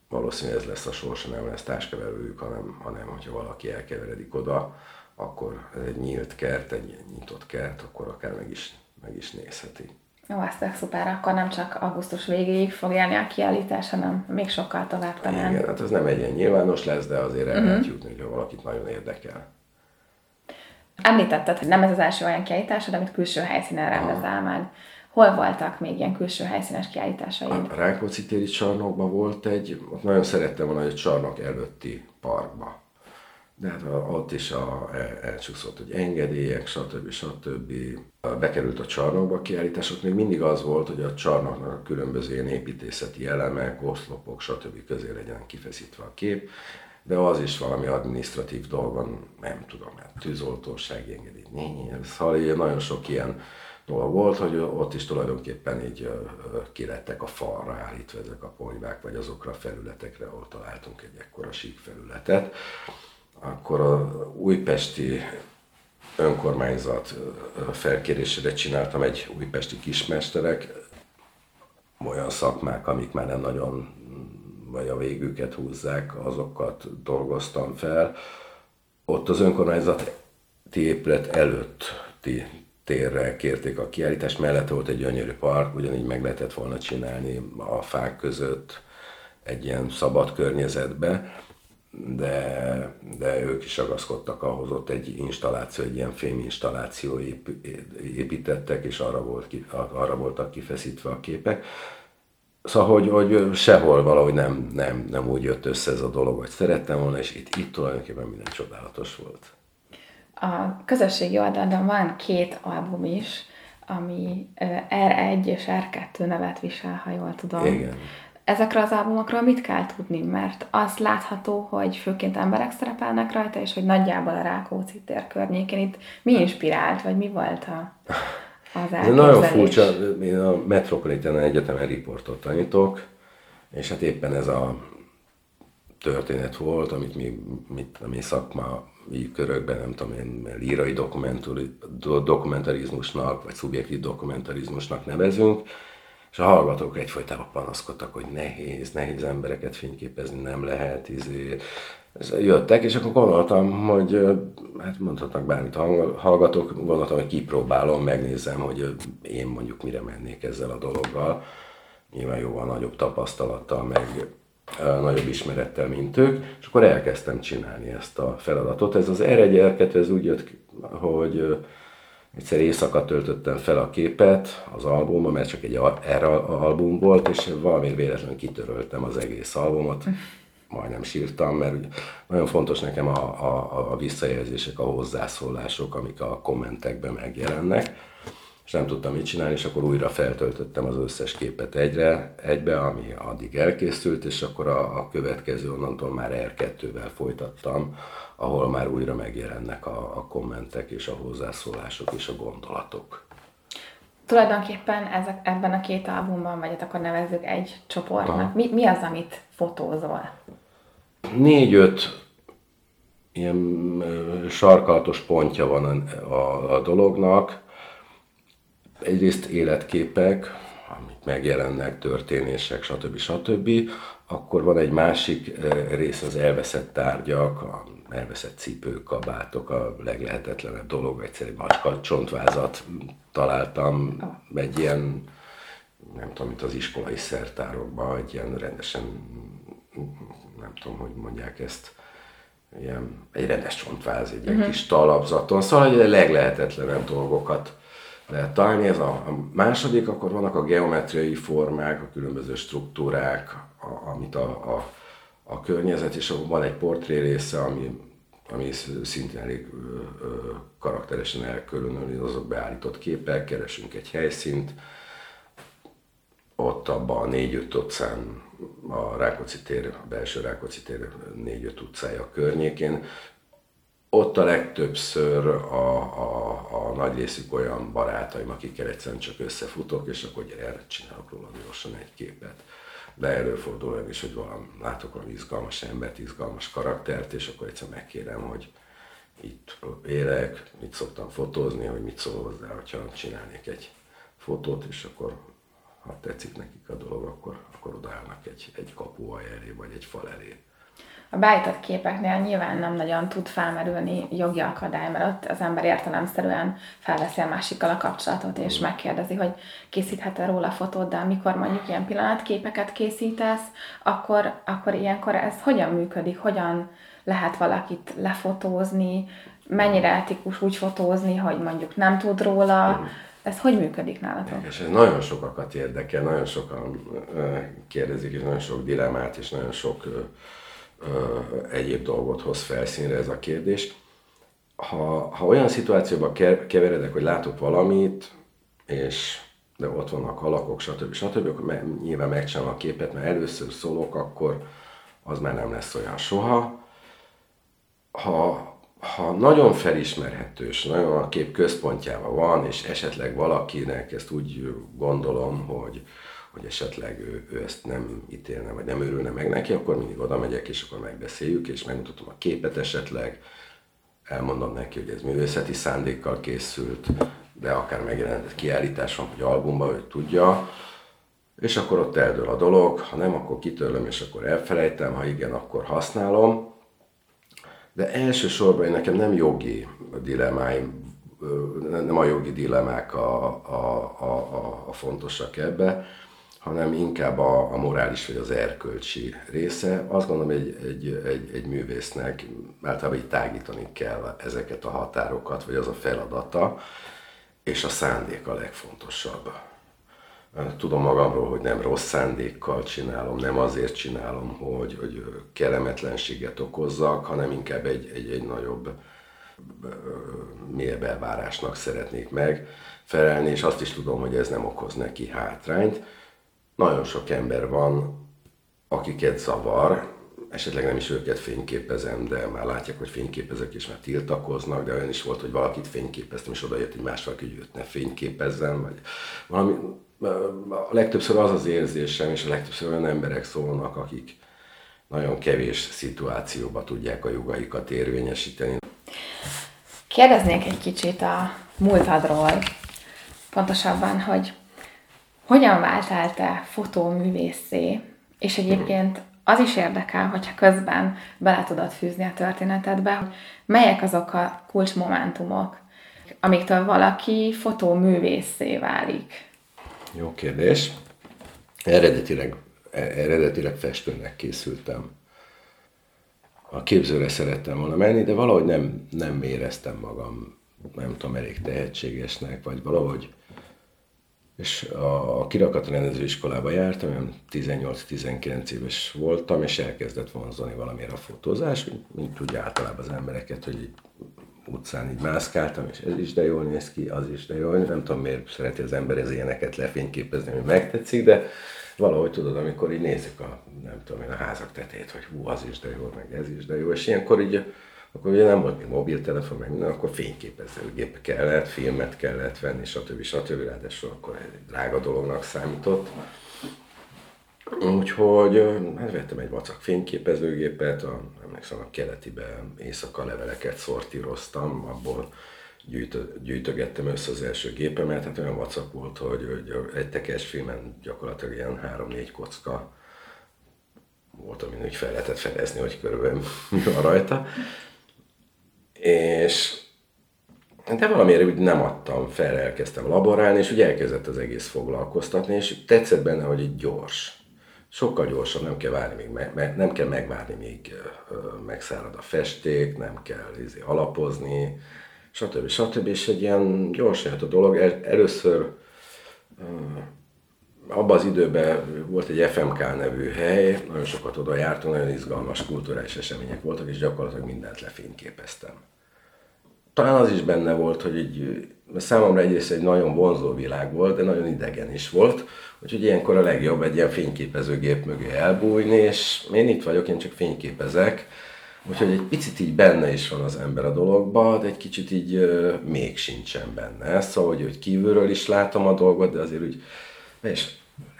valószínűleg ez lesz a sorsa, nem lesz táskeverőjük, hanem, hanem hogyha valaki elkeveredik oda, akkor egy nyílt kert, egy nyitott kert, akkor akár meg is, meg is nézheti. Jó, tök szuper, akkor nem csak augusztus végéig fog élni a kiállítás, hanem még sokkal tovább talán. Igen, hát ez nem egy ilyen nyilvános lesz, de azért el lehet jutni, hogy valakit nagyon érdekel. Említetted, hogy nem ez az első olyan kiállításod, amit külső helyszínen rendezel meg. Hol voltak még ilyen külső helyszínes kiállításaid? A Rákóczi téri csarnokban volt egy, ott nagyon szerettem volna, hogy egy csarnok előtti parkba. De hát ott is a, el, elcsúszott, hogy engedélyek, stb. stb. Bekerült a csarnokba a kiállítás, ott még mindig az volt, hogy a csarnoknak a különböző ilyen építészeti elemek, oszlopok, stb. közé legyen kifeszítve a kép, de az is valami administratív dolgon, nem tudom, hát tűzoltósági engedély, né, szóval nagyon sok ilyen dolog volt, hogy ott is tulajdonképpen így kilettek a falra állítva ezek a ponyvák, vagy azokra a felületekre, ahol találtunk egy ekkora sík felületet. Akkor a újpesti önkormányzat felkérésére csináltam egy újpesti kismesterek, olyan szakmák, amik már nem nagyon vagy a végüket húzzák, azokat dolgoztam fel. Ott az önkormányzati épület előtti térre kérték a kiállítást, mellett volt egy gyönyörű park, ugyanígy meg lehetett volna csinálni a fák között egy ilyen szabad környezetbe, de, de ők is ragaszkodtak ahhoz, ott egy installáció, egy ilyen féminstalláció ép- építettek, és arra, volt, arra voltak kifeszítve a képek. Szóval, hogy, hogy sehol valahogy nem, nem, nem úgy jött össze ez a dolog, hogy szerettem volna, és itt, itt tulajdonképpen minden csodálatos volt. A közösségi oldalon van két album is, ami ö, R1 és R2 nevet visel, ha jól tudom. Igen. Ezekre az albumokról mit kell tudni? Mert az látható, hogy főként emberek szerepelnek rajta, és hogy nagyjából a Rákóczi tér környékén itt mi inspirált, vagy mi volt a, az Ez nagyon elképzelés? furcsa, én a Metropolitan Egyetemen riportot tanítok, és hát éppen ez a történet volt, amit mi, mit, mi szakmai körökben, nem tudom én, lírai dokumentari- do- dokumentarizmusnak, vagy szubjektív dokumentarizmusnak nevezünk, és a hallgatók egyfolytában panaszkodtak, hogy nehéz, nehéz embereket fényképezni nem lehet, izé. Jöttek, és akkor gondoltam, hogy hát mondhatnak bármit hallgatók, gondoltam, hogy kipróbálom, megnézem, hogy én mondjuk mire mennék ezzel a dologgal. Nyilván jóval nagyobb tapasztalattal, meg nagyobb ismerettel, mint ők, és akkor elkezdtem csinálni ezt a feladatot. Ez az R1 R2, ez úgy jött, hogy egyszer éjszaka töltöttem fel a képet az albumba, mert csak egy R album volt, és valami véletlenül kitöröltem az egész albumot. Majdnem sírtam, mert nagyon fontos nekem a, a, a visszajelzések, a hozzászólások, amik a kommentekben megjelennek és nem tudtam mit csinálni, és akkor újra feltöltöttem az összes képet egyre, egybe, ami addig elkészült, és akkor a, a következő onnantól már R2-vel folytattam, ahol már újra megjelennek a, a kommentek és a hozzászólások és a gondolatok. Tulajdonképpen ezek, ebben a két albumban, vagy akkor nevezzük egy csoportnak. Mi, mi az, amit fotózol? Négy-öt ilyen sarkalatos pontja van a, a, a dolognak. Egyrészt életképek, amik megjelennek, történések, stb. stb. Akkor van egy másik rész, az elveszett tárgyak, a elveszett cipők, kabátok, a leglehetetlenebb dolog, egyszer egy macska csontvázat találtam, egy ilyen, nem tudom, mint az iskolai szertárokban, egy ilyen rendesen, nem tudom, hogy mondják ezt, ilyen, egy rendes csontváz, egy uh-huh. kis talapzaton, szóval egy leglehetetlenebb dolgokat lehet találni. Ez a, a második, akkor vannak a geometriai formák, a különböző struktúrák, a, amit a, a, a környezet, és akkor van egy portré része, ami, ami szintén elég ö, ö, karakteresen elkülönül, azok beállított képek, keresünk egy helyszínt, ott abban a négy-öt utcán, a Rákóczi tér, a belső Rákóczi tér négy-öt utcája környékén, ott a legtöbbször a, a, a nagy részük olyan barátaim, akikkel egyszerűen csak összefutok, és akkor gyere, csinálok róla gyorsan egy képet. De előfordul olyan is, hogy valami, látok valami izgalmas embert, izgalmas karaktert, és akkor egyszer megkérem, hogy itt élek, mit szoktam fotózni, hogy mit szól hozzá, hogyha csinálnék egy fotót, és akkor ha tetszik nekik a dolog, akkor, akkor odaállnak egy, egy kapuaj elé, vagy egy fal elé. A beállított képeknél nyilván nem nagyon tud felmerülni jogi akadály, mert ott az ember értelemszerűen felveszi a másikkal a kapcsolatot, és megkérdezi, hogy készíthet-e róla fotót, de amikor mondjuk ilyen pillanatképeket készítesz, akkor, akkor ilyenkor ez hogyan működik, hogyan lehet valakit lefotózni, mennyire etikus úgy fotózni, hogy mondjuk nem tud róla, ez hogy működik nálatok? És ez nagyon sokakat érdekel, nagyon sokan kérdezik, és nagyon sok dilemmát, és nagyon sok egyéb dolgot hoz felszínre ez a kérdés. Ha, ha olyan szituációban keveredek, hogy látok valamit, és de ott vannak alakok, stb. stb., akkor nyilván megcsinálom a képet, mert először szólok, akkor az már nem lesz olyan soha. Ha, ha nagyon felismerhetős, nagyon a kép központjában van, és esetleg valakinek ezt úgy gondolom, hogy, hogy esetleg ő, ő ezt nem ítélne, vagy nem örülne meg neki, akkor mindig oda megyek, és akkor megbeszéljük, és megmutatom a képet esetleg, elmondom neki, hogy ez művészeti szándékkal készült, de akár megjelent kiállításon, vagy albumban, hogy tudja, és akkor ott eldől a dolog, ha nem, akkor kitörlöm, és akkor elfelejtem, ha igen, akkor használom. De elsősorban én nekem nem jogi dilemáim, nem a jogi dilemmák a, a, a, a fontosak ebbe, hanem inkább a, a morális vagy az erkölcsi része. Azt gondolom, egy, egy, egy, egy művésznek általában így tágítani kell ezeket a határokat, vagy az a feladata, és a szándék a legfontosabb. Tudom magamról, hogy nem rossz szándékkal csinálom, nem azért csinálom, hogy, hogy kellemetlenséget okozzak, hanem inkább egy, egy, egy nagyobb mélyebb elvárásnak szeretnék megfelelni, és azt is tudom, hogy ez nem okoz neki hátrányt nagyon sok ember van, akiket zavar, esetleg nem is őket fényképezem, de már látják, hogy fényképezek, és már tiltakoznak, de olyan is volt, hogy valakit fényképeztem, és oda jött egy más hogy őt ne fényképezzem, vagy valami, a legtöbbször az az érzésem, és a legtöbbször olyan emberek szólnak, akik nagyon kevés szituációba tudják a jogaikat érvényesíteni. Kérdeznék egy kicsit a múltadról, pontosabban, hogy hogyan váltál te fotóművészé, és egyébként az is érdekel, hogyha közben bele tudod fűzni a történetedbe, hogy melyek azok a kulcsmomentumok, amiktől valaki fotóművészé válik. Jó kérdés. Eredetileg, eredetileg festőnek készültem. A képzőre szerettem volna menni, de valahogy nem, nem éreztem magam, nem tudom, elég tehetségesnek, vagy valahogy és a, a kirakati rendezőiskolába jártam, olyan 18-19 éves voltam, és elkezdett vonzani valamire a fotózás, mint, úgy általában az embereket, hogy így utcán így mászkáltam, és ez is de jól néz ki, az is de jól, nem tudom miért szereti az ember ez ilyeneket lefényképezni, hogy megtetszik, de valahogy tudod, amikor így nézzük a, nem tudom én, a házak tetejét, hogy hú, az is de jó, meg ez is de jó, és ilyenkor így akkor ugye nem volt még mobiltelefon, meg minden, akkor fényképezőgép kellett, filmet kellett venni, stb. stb. Ráadásul akkor egy drága dolognak számított. Úgyhogy hát vettem egy vacak fényképezőgépet, a, emlékszem a keletibe éjszaka leveleket szortíroztam, abból gyűjtö, gyűjtögettem össze az első gépemet, hát olyan vacak volt, hogy, hogy egy tekes filmen gyakorlatilag ilyen 3-4 kocka volt, amin úgy fel lehetett fedezni, hogy körülbelül mi van rajta. És de valamiért úgy nem adtam fel, elkezdtem laborálni, és úgy elkezdett az egész foglalkoztatni, és tetszett benne, hogy így gyors. Sokkal gyorsabb, nem kell várni, még me, nem kell megvárni, míg megszárad a festék, nem kell izé, alapozni, stb. stb. És egy ilyen gyorsan jött a dolog. El- Először abban az időben volt egy FMK nevű hely, nagyon sokat oda jártunk, nagyon izgalmas kulturális események voltak, és gyakorlatilag mindent lefényképeztem. Talán az is benne volt, hogy így, számomra egyrészt egy nagyon vonzó világ volt, de nagyon idegen is volt, úgyhogy ilyenkor a legjobb egy ilyen fényképezőgép mögé elbújni, és én itt vagyok, én csak fényképezek, Úgyhogy egy picit így benne is van az ember a dologba, de egy kicsit így uh, még sincsen benne. Szóval, hogy, hogy kívülről is látom a dolgot, de azért úgy, és,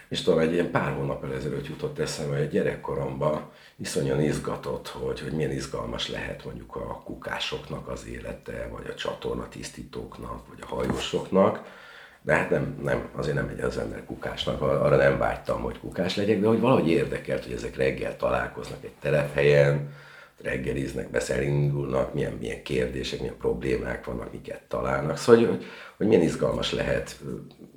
és tudom, egy ilyen pár hónap ezelőtt jutott eszembe, hogy gyerekkoromban iszonyan izgatott, hogy, hogy milyen izgalmas lehet mondjuk a kukásoknak az élete, vagy a csatorna tisztítóknak, vagy a hajósoknak. De hát nem, nem, azért nem megy az ember kukásnak, arra nem vágytam, hogy kukás legyek, de hogy valahogy érdekelt, hogy ezek reggel találkoznak egy telephelyen, reggeliznek, beszélindulnak, milyen, milyen kérdések, milyen problémák vannak, miket találnak. Szóval, hogy, hogy milyen izgalmas lehet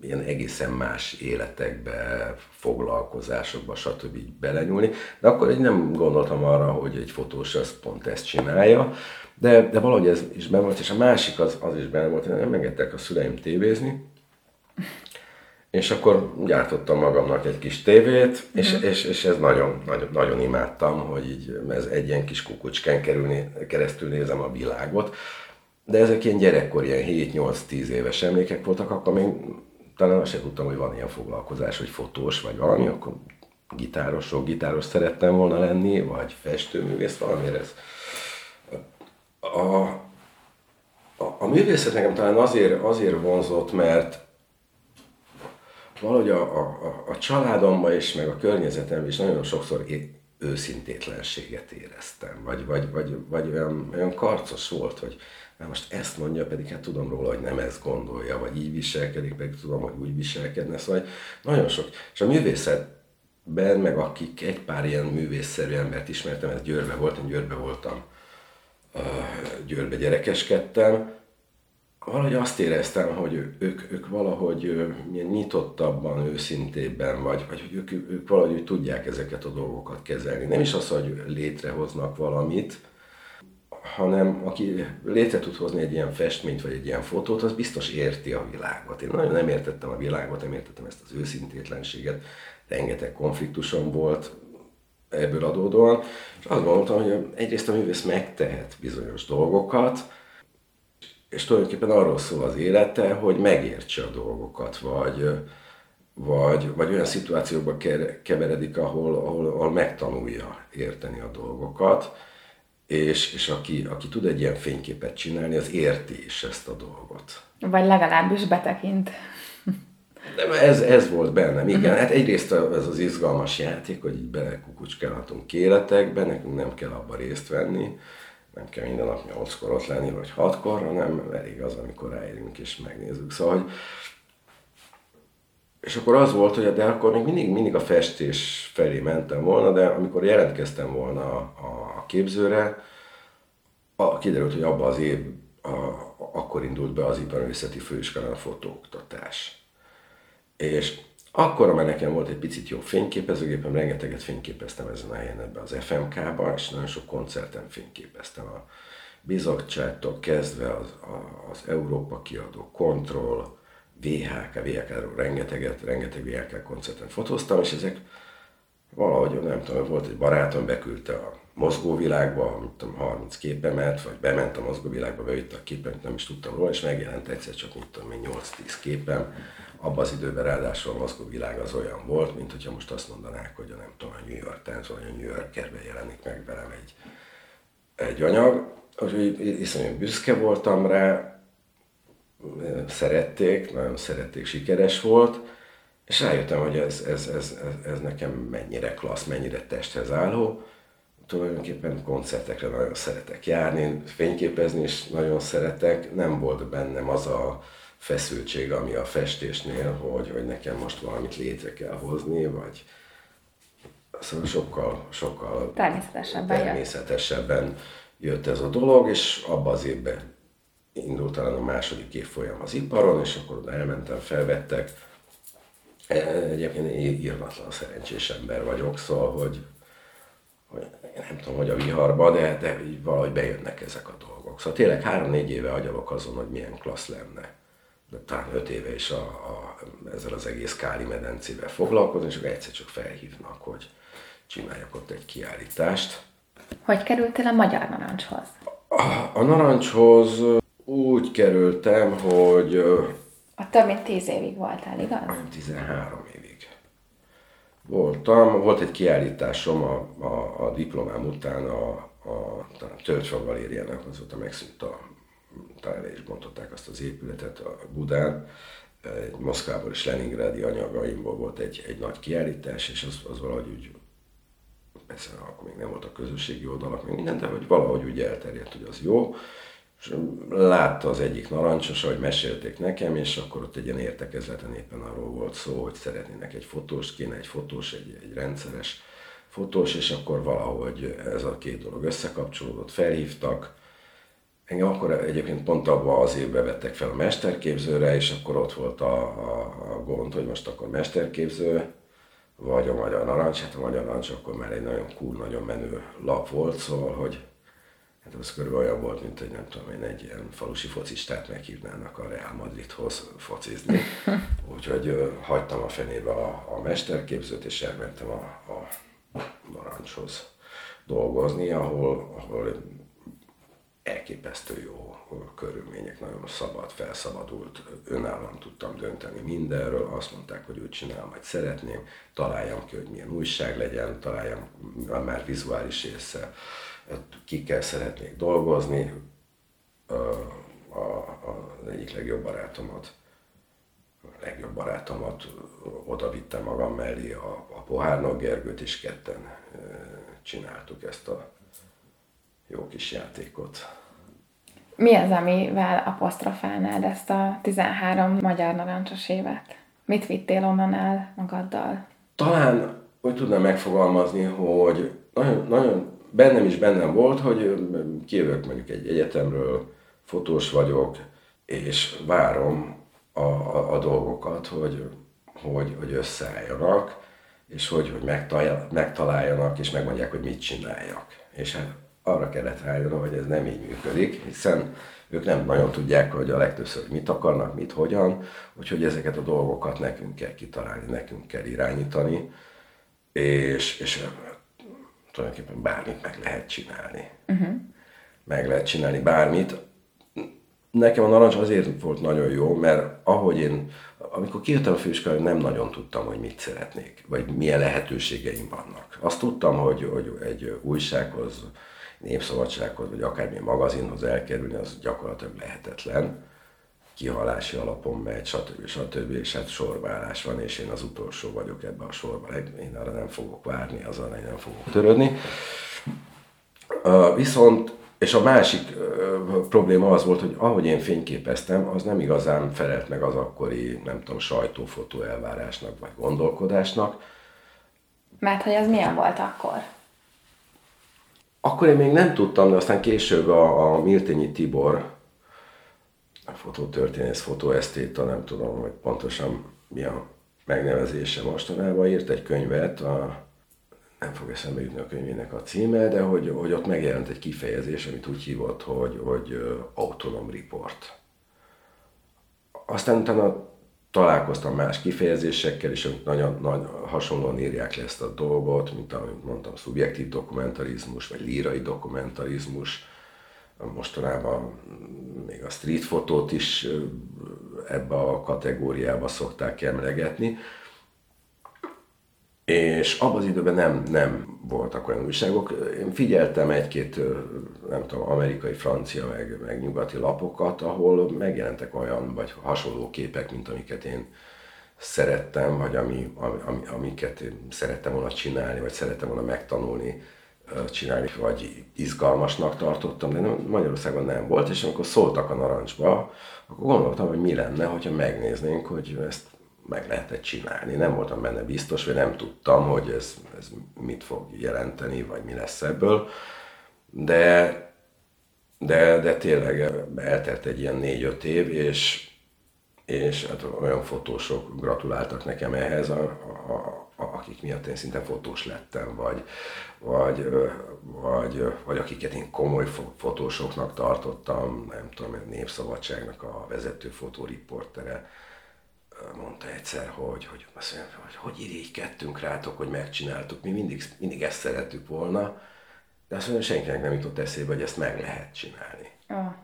ilyen egészen más életekbe, foglalkozásokba, stb. belenyúlni. De akkor én nem gondoltam arra, hogy egy fotós az pont ezt csinálja, de, de valahogy ez is benne volt, és a másik az, az is benne volt, hogy nem engedtek a szüleim tévézni, és akkor gyártottam magamnak egy kis tévét, és, uh-huh. és, és ez nagyon, nagyon, nagyon imádtam, hogy így ez egy ilyen kis kukucskán kerülni, keresztül nézem a világot. De ezek ilyen gyerekkor, ilyen 7-8-10 éves emlékek voltak, akkor még talán azt sem tudtam, hogy van ilyen foglalkozás, hogy fotós vagy valami, akkor gitáros, sok gitáros szerettem volna lenni, vagy festőművész, valamire ez. A, a, a művészet nekem talán azért, azért vonzott, mert valahogy a, a, a családomban is, meg a környezetemben is nagyon sokszor őszintétlenséget éreztem, vagy, vagy, vagy, vagy olyan, olyan karcos volt, hogy mert most ezt mondja, pedig hát tudom róla, hogy nem ezt gondolja, vagy így viselkedik, pedig tudom, hogy úgy viselkedne, szóval nagyon sok. És a művészetben, meg akik egy pár ilyen művészszerű embert ismertem, ez Győrbe volt, én Győrbe voltam, Győrbe gyerekeskedtem, valahogy azt éreztem, hogy ők, ők valahogy milyen nyitottabban, őszintébben, vagy, vagy hogy ők, ők valahogy tudják ezeket a dolgokat kezelni. Nem is az, hogy létrehoznak valamit, hanem aki létre tud hozni egy ilyen festményt, vagy egy ilyen fotót, az biztos érti a világot. Én nagyon nem értettem a világot, nem értettem ezt az őszintétlenséget, rengeteg konfliktusom volt ebből adódóan, és azt gondoltam, hogy egyrészt a művész megtehet bizonyos dolgokat, és tulajdonképpen arról szól az élete, hogy megértse a dolgokat, vagy, vagy, vagy olyan szituációkba keveredik, ahol, ahol, ahol megtanulja érteni a dolgokat, és, és aki, aki tud egy ilyen fényképet csinálni, az érti is ezt a dolgot. Vagy legalábbis betekint. De ez, ez volt bennem, igen. Uh-huh. Hát egyrészt ez az izgalmas játék, hogy így belekukucskálhatunk életekbe, nekünk nem kell abba részt venni, nem kell minden nap nyolckor ott lenni, vagy hatkor, hanem elég az, amikor ráérünk és megnézzük. Szóval, hogy és akkor az volt, hogy de akkor még mindig, mindig a festés felé mentem volna, de amikor jelentkeztem volna a, a képzőre, a, kiderült, hogy abban az év, a, akkor indult be az iparművészeti főiskolán a fotóoktatás. És akkor már nekem volt egy picit jobb fényképezőgépem, rengeteget fényképeztem ezen a helyen ebbe az FMK-ba, és nagyon sok koncerten fényképeztem a bizottságtól kezdve az, az Európa kiadó Control, VHK, VHK-ról rengeteget, rengeteg VHK koncerten fotóztam, és ezek valahogy, nem tudom, volt egy barátom, beküldte a mozgóvilágba, mit tudom, 30 képemet, vagy bement a mozgóvilágba, bevitte a képet, nem is tudtam róla, és megjelent egyszer csak, mit tudom, 8-10 képem, abban az időben ráadásul a mozgó világ az olyan volt, mint hogyha most azt mondanák, hogy a nem tudom, a New York Times vagy a New Yorkerben jelenik meg velem egy, egy anyag. Úgyhogy iszonyú büszke voltam rá, szerették, nagyon szerették, sikeres volt, és rájöttem, hogy ez, ez, ez, ez, ez nekem mennyire klassz, mennyire testhez álló. Tulajdonképpen koncertekre nagyon szeretek járni, fényképezni is nagyon szeretek. Nem volt bennem az a, feszültség, ami a festésnél, hogy, hogy nekem most valamit létre kell hozni, vagy szóval sokkal, sokkal természetesebben, természetesebben jött ez a dolog, és abban az évben indult talán a második évfolyam az iparon, és akkor oda elmentem, felvettek. E, egyébként én írvatlan szerencsés ember vagyok, szóval, hogy, hogy nem tudom, hogy a viharba, de, de így valahogy bejönnek ezek a dolgok. Szóval tényleg három-négy éve agyalok azon, hogy milyen klassz lenne. De talán öt éve is a, a, ezzel az egész Káli medencével foglalkozni, és akkor egyszer csak felhívnak, hogy csináljak ott egy kiállítást. Hogy kerültél a Magyar Narancshoz? A, a narancshoz úgy kerültem, hogy A több mint tíz évig voltál, igaz? olyan 13 évig voltam. Volt egy kiállításom a, a, a diplomám után a, a, a Törcsva Galériának, azóta megszűnt a le is bontották azt az épületet a Budán. Egy Moszkvából és Leningrádi anyagaimból volt egy, egy nagy kiállítás, és az, az valahogy úgy persze akkor még nem voltak közösségi oldalak, még minden, de hogy valahogy úgy elterjedt, hogy az jó. És látta az egyik narancsos, ahogy mesélték nekem, és akkor ott egy ilyen értekezleten éppen arról volt szó, hogy szeretnének egy fotós, kéne egy fotós, egy, egy rendszeres fotós, és akkor valahogy ez a két dolog összekapcsolódott, felhívtak. Engem akkor egyébként pont abban az évben vettek fel a mesterképzőre, és akkor ott volt a, a, a gond, hogy most akkor mesterképző, vagy a Magyar Narancs, hát a Magyar Narancs akkor már egy nagyon cool, nagyon menő lap volt, szóval, hogy hát az körülbelül olyan volt, mint hogy nem tudom én, egy ilyen falusi focistát meghívnának a Real Madridhoz focizni. *laughs* Úgyhogy ö, hagytam a fenébe a, a mesterképzőt, és elmentem a, a Narancshoz dolgozni, ahol, ahol elképesztő jó körülmények, nagyon szabad, felszabadult, önállóan tudtam dönteni mindenről, azt mondták, hogy úgy csinálom, hogy szeretném, találjam ki, hogy milyen újság legyen, találjam már vizuális észre, kikkel szeretnék dolgozni, a, a, az egyik legjobb barátomat, a legjobb barátomat oda vittem magam mellé a, a Pohárnok Gergőt, és ketten csináltuk ezt a jó kis játékot. Mi az, amivel apostrofálnád ezt a 13 magyar narancsos évet? Mit vittél onnan el magaddal? Talán úgy tudnám megfogalmazni, hogy nagyon, nagyon bennem is bennem volt, hogy kijövök mondjuk egy egyetemről, fotós vagyok, és várom a, a, a dolgokat, hogy, hogy, hogy összeálljanak, és hogy, hogy megtaláljanak, és megmondják, hogy mit csináljak. És hát arra kellett rájönnöm, hogy ez nem így működik, hiszen ők nem nagyon tudják, hogy a legtöbbször hogy mit akarnak, mit, hogyan, úgyhogy ezeket a dolgokat nekünk kell kitalálni, nekünk kell irányítani, és, és tulajdonképpen bármit meg lehet csinálni. Uh-huh. Meg lehet csinálni bármit. Nekem a narancs azért volt nagyon jó, mert ahogy én, amikor kijöttem a főiskolára, nem nagyon tudtam, hogy mit szeretnék, vagy milyen lehetőségeim vannak. Azt tudtam, hogy, hogy egy újsághoz népszabadsághoz, vagy akármilyen magazinhoz elkerülni, az gyakorlatilag lehetetlen. Kihalási alapon megy, stb. stb. És hát sorválás van, és én az utolsó vagyok ebben a sorban. Én arra nem fogok várni, azon nem fogok törődni. Viszont, és a másik probléma az volt, hogy ahogy én fényképeztem, az nem igazán felelt meg az akkori, nem tudom, sajtófotó elvárásnak, vagy gondolkodásnak. Mert hogy ez milyen volt akkor? Akkor én még nem tudtam, de aztán később a, a Miltényi Tibor, fotótörténész, fotóesztéta, nem tudom, hogy pontosan mi a megnevezése mostanában, írt egy könyvet, a, nem fog eszembe jutni a könyvének a címe, de hogy, hogy ott megjelent egy kifejezés, amit úgy hívott, hogy, hogy autonom report. Aztán utána találkoztam más kifejezésekkel is, amik nagyon, nagyon hasonlóan írják le ezt a dolgot, mint amit mondtam, szubjektív dokumentarizmus, vagy lírai dokumentarizmus. Mostanában még a street fotót is ebbe a kategóriába szokták emlegetni. És abban az időben nem, nem voltak olyan újságok. Én figyeltem egy-két, nem tudom, amerikai, francia, meg, meg nyugati lapokat, ahol megjelentek olyan vagy hasonló képek, mint amiket én szerettem, vagy ami, ami, amiket én szerettem volna csinálni, vagy szerettem volna megtanulni csinálni, vagy izgalmasnak tartottam, de nem, Magyarországon nem volt, és amikor szóltak a narancsba, akkor gondoltam, hogy mi lenne, hogyha megnéznénk, hogy ezt meg lehetett csinálni. Nem voltam benne biztos, vagy nem tudtam, hogy ez, ez mit fog jelenteni, vagy mi lesz ebből. De, de, de tényleg eltelt egy ilyen négy-öt év, és, és hát olyan fotósok gratuláltak nekem ehhez. A, a, akik miatt én szinte fotós lettem, vagy, vagy, vagy, vagy akiket én komoly fotósoknak tartottam, nem tudom, a Népszabadságnak a vezető fotóriportere, mondta egyszer, hogy hogy, azt mondja, hogy, hogy irigykedtünk rátok, hogy megcsináltuk, mi mindig, mindig ezt szerettük volna, de azt mondja, senkinek nem jutott eszébe, hogy ezt meg lehet csinálni. Oh.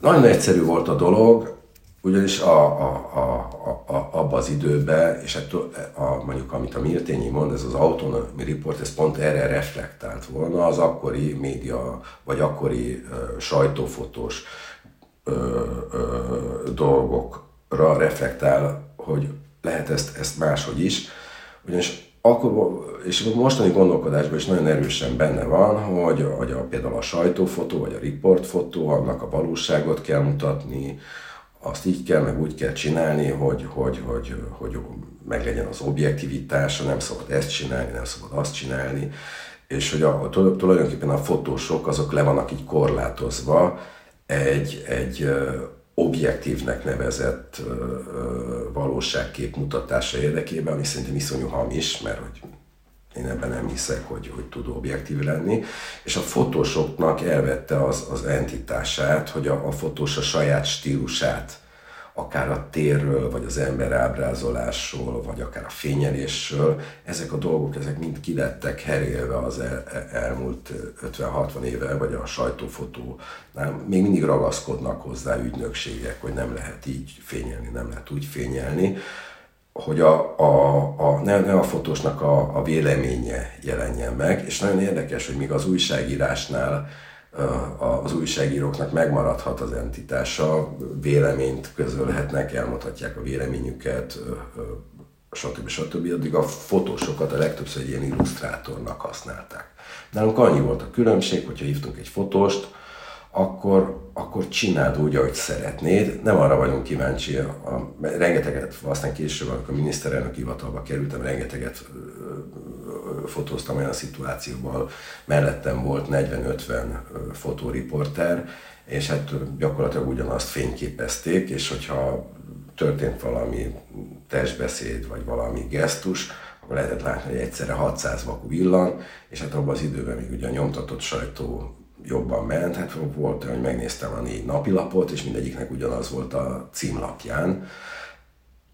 Nagyon egyszerű volt a dolog, ugyanis a, a, a, a, a, abba az időben, és ettől, a, mondjuk amit a Mirtényi mond, ez az Autonomy Report, ez pont erre reflektált volna az akkori média, vagy akkori uh, sajtófotós uh, uh, dolgokra reflektál, hogy lehet ezt, ezt máshogy is. Ugyanis akkor, és a mostani gondolkodásban is nagyon erősen benne van, hogy, hogy a, például a sajtófotó, vagy a riportfotó, annak a valóságot kell mutatni, azt így kell, meg úgy kell csinálni, hogy, hogy, hogy, hogy meglegyen az objektivitása, nem szabad ezt csinálni, nem szabad azt csinálni, és hogy a, tulajdonképpen a fotósok azok le vannak így korlátozva egy, egy objektívnek nevezett valóságkép mutatása érdekében, ami szerintem iszonyú hamis, mert hogy én ebben nem hiszek, hogy, hogy tud objektív lenni, és a fotósoknak elvette az, az entitását, hogy a, a fotós a saját stílusát, akár a térről, vagy az ember ábrázolásról, vagy akár a fényelésről, ezek a dolgok, ezek mind kilettek herélve az el, elmúlt 50-60 éve, vagy a sajtófotó, nem, még mindig ragaszkodnak hozzá ügynökségek, hogy nem lehet így fényelni, nem lehet úgy fényelni hogy a, a, a, ne, ne a fotósnak a, a véleménye jelenjen meg, és nagyon érdekes, hogy míg az újságírásnál az újságíróknak megmaradhat az entitása, véleményt közölhetnek, elmondhatják a véleményüket, stb. stb. Addig a fotósokat a legtöbbször egy ilyen illusztrátornak használták. Nálunk annyi volt a különbség, hogyha hívtunk egy fotóst, akkor, akkor csináld úgy, ahogy szeretnéd. Nem arra vagyunk kíváncsi, a, a, rengeteget, aztán később, amikor miniszterelnök hivatalba kerültem, rengeteget fotóztam olyan szituációban, mellettem volt 40-50 fotóriporter, és hát gyakorlatilag ugyanazt fényképezték, és hogyha történt valami testbeszéd, vagy valami gesztus, akkor lehetett látni, hogy egyszerre 600 vaku villan, és hát abban az időben még ugye a nyomtatott sajtó jobban ment, hát volt, hogy megnéztem a négy napilapot, és mindegyiknek ugyanaz volt a címlapján.